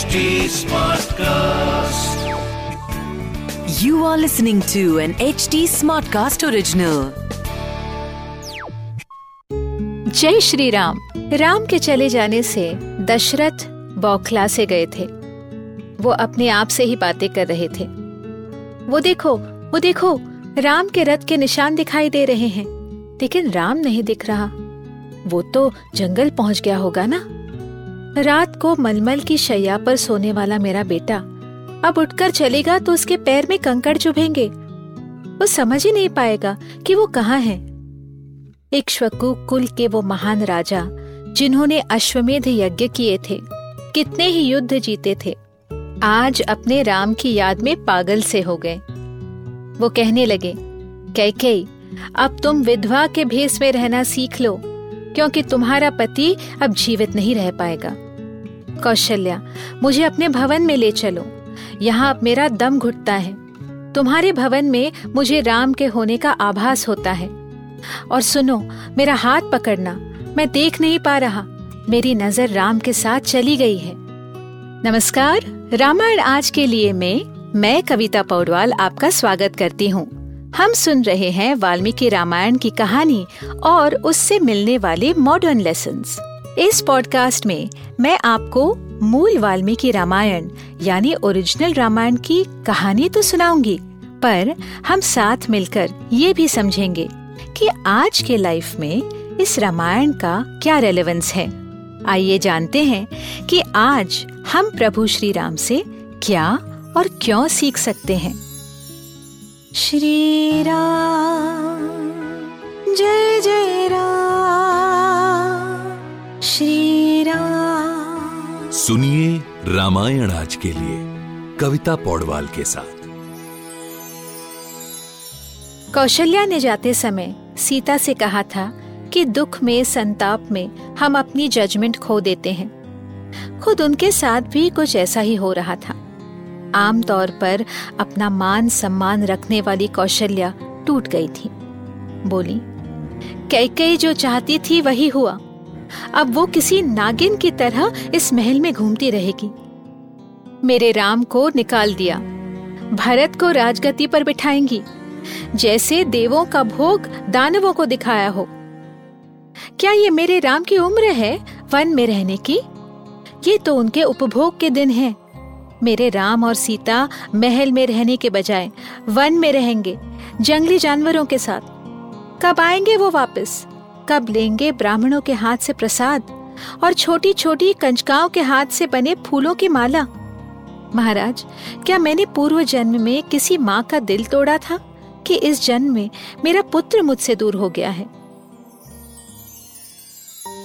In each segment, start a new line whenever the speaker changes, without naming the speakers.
HD Smartcast.
You are listening to an HD Smartcast original.
जय श्री राम। राम के चले जाने से दशरथ बौखला से गए थे। वो अपने आप से ही बातें कर रहे थे। वो देखो वो देखो राम के रथ के निशान दिखाई दे रहे हैं। लेकिन राम नहीं दिख रहा। वो तो जंगल पहुँच गया होगा ना? रात को मलमल की शैया पर सोने वाला मेरा बेटा अब उठकर चलेगा तो उसके पैर में कंकड़ चुभेंगे। वो समझ ही नहीं पाएगा कि वो कहाँ है। इक्ष्वकु कुल के वो महान राजा, जिन्होंने अश्वमेध यज्ञ किए थे, कितने ही युद्ध जीते थे, आज अपने राम की याद में पागल से हो गए। वो कहने लगे कैकई अब तुम विधवा के भेष में रहना सीख लो। क्योंकि तुम्हारा पति अब जीवित नहीं रह पाएगा। कौशल्या, मुझे अपने भवन में ले चलो। यहाँ अब मेरा दम घुटता है। तुम्हारे भवन में मुझे राम के होने का आभास होता है। और सुनो, मेरा हाथ पकड़ना, मैं देख नहीं पा रहा। मेरी नज़र राम के साथ चली गई है। नमस्कार, रामायण आज के लिए में मैं कविता पौडवाल आपका स्वागत करती हूँ। हम सुन रहे हैं वाल्मीकि रामायण की कहानी और उससे मिलने वाले मॉडर्न लेसन इस पॉडकास्ट में मैं आपको मूल वाल्मीकि रामायण, यानी ओरिजिनल रामायण की कहानी तो सुनाऊँगी, पर हम साथ मिलकर ये भी समझेंगे कि आज के लाइफ में इस रामायण का क्या रेलेवेंस है। आइए जानते हैं कि आज हम प्रभु श्री राम से क्या और क्यों सीख सकते हैं। श्री राम जय जय राम। श्री राम
सुनिए रामायण आज के लिए कविता पौडवाल के साथ।
कौशल्या ने जाते समय सीता से कहा था कि दुख में संताप में हम अपनी जजमेंट खो देते हैं। खुद उनके साथ भी कुछ ऐसा ही हो रहा था। आमतौर पर अपना मान सम्मान रखने वाली कौशल्या टूट गई थी। बोली कई कई जो चाहती थी वही हुआ। अब वो किसी नागिन की तरह इस महल में घूमती रहेगी। मेरे राम को निकाल दिया। भरत को राजगति पर बिठाएँगी। जैसे देवों का भोग दानवों को दिखाया हो। क्या ये मेरे राम की उम्र है वन में रहने की? ये तो उनके उपभोग के दिन हैं। मेरे राम और सीता महल में रहने के बजाय वन में रहेंगे, जंगली जानवरों के साथ। कब आएँगे वो वापस? कब लेंगे ब्राह्मणों के हाथ से प्रसाद और छोटी छोटी कंचकाओं के हाथ से बने फूलों की माला? महाराज, क्या मैंने पूर्व जन्म में किसी माँ का दिल तोड़ा था कि इस जन्म में मेरा पुत्र मुझसे दूर हो गया है?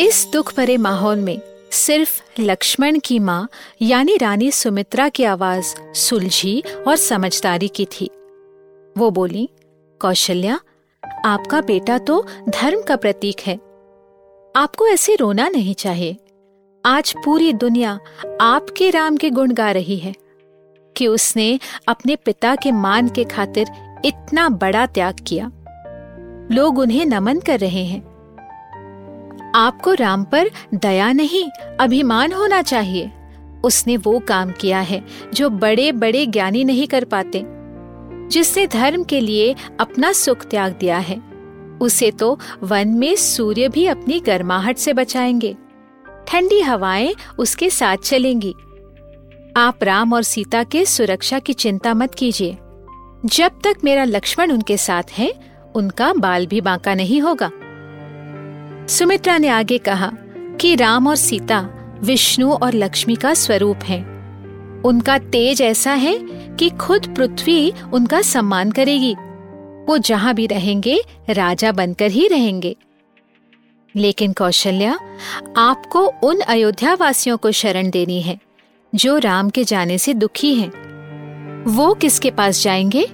इस दुख भरे माहौल में सिर्फ़ लक्ष्मण की माँ, यानी रानी सुमित्रा की आवाज़ सुलझी और समझदारी की थी। वो बोली, कौशल्या, आपका बेटा तो धर्म का प्रतीक है। आपको ऐसे रोना नहीं चाहिए। आज पूरी दुनिया आपके राम के गुण गा रही है कि उसने अपने पिता के मान के खातिर इतना बड़ा त्याग किया। लोग उन्हें नमन कर रहे हैं। आपको राम पर दया नहीं, अभिमान होना चाहिए। उसने वो काम किया है जो बड़े बड़े ज्ञानी नहीं कर पाते जिसने धर्म के लिए अपना सुख त्याग दिया है। उसे तो वन में सूर्य भी अपनी गर्माहट से बचाएँगे। ठंडी हवाएँ उसके साथ चलेंगी। आप राम और सीता के सुरक्षा की चिंता मत कीजिए। जब तक मेरा लक्ष्मण उनके साथ है, उनका बाल भी बांका नहीं होगा। सुमित्रा ने आगे कहा कि राम और सीता विष्णु और लक्ष्मी का स्वरूप हैं। उनका तेज ऐसा है कि खुद पृथ्वी उनका सम्मान करेगी वो जहाँ भी रहेंगे, राजा बनकर ही रहेंगे लेकिन कौशल्या, आपको उन अयोध्या वासियों को शरण देनी है, जो राम के जाने से दुखी हैं। वो किसके पास जाएँगे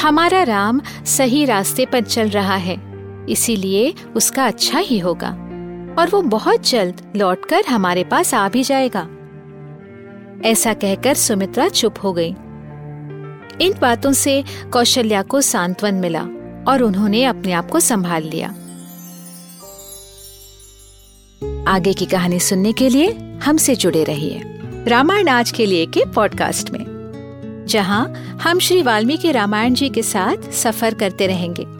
हमारा राम सही रास्ते पर चल रहा है इसीलिए उसका अच्छा ही होगा। और वो बहुत जल्द लौटकर हमारे पास आ भी जाएगा। ऐसा कहकर सुमित्रा चुप हो गई। इन बातों से कौशल्या को सांत्वन मिला और उन्होंने अपने आप को संभाल लिया। आगे की कहानी सुनने के लिए हमसे जुड़े रहिए रामायण आज के लिए के पॉडकास्ट में, जहाँ हम श्री वाल्मीकि रामायण जी के साथ सफ़र करते रहेंगे।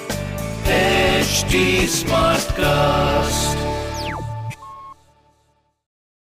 H Smartcast